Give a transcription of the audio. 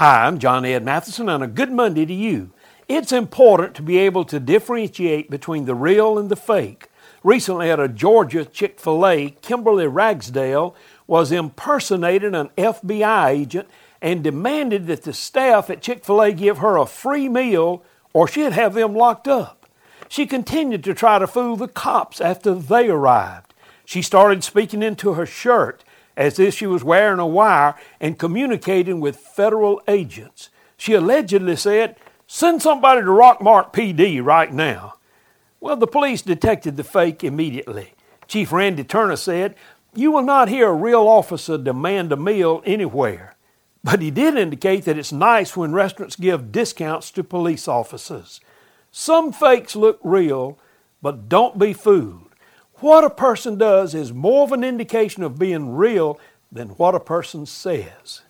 Hi, I'm John Ed Mathison, and a good Monday to you. It's important to be able to differentiate between the real and the fake. Recently at a Georgia Chick fil A, Kimberly Ragsdale was impersonating an FBI agent and demanded that the staff at Chick fil A give her a free meal or she'd have them locked up. She continued to try to fool the cops after they arrived. She started speaking into her shirt as if she was wearing a wire and communicating with federal agents. She allegedly said, Send somebody to Rockmart PD right now. Well, the police detected the fake immediately. Chief Randy Turner said, You will not hear a real officer demand a meal anywhere. But he did indicate that it's nice when restaurants give discounts to police officers. Some fakes look real, but don't be fooled. What a person does is more of an indication of being real than what a person says.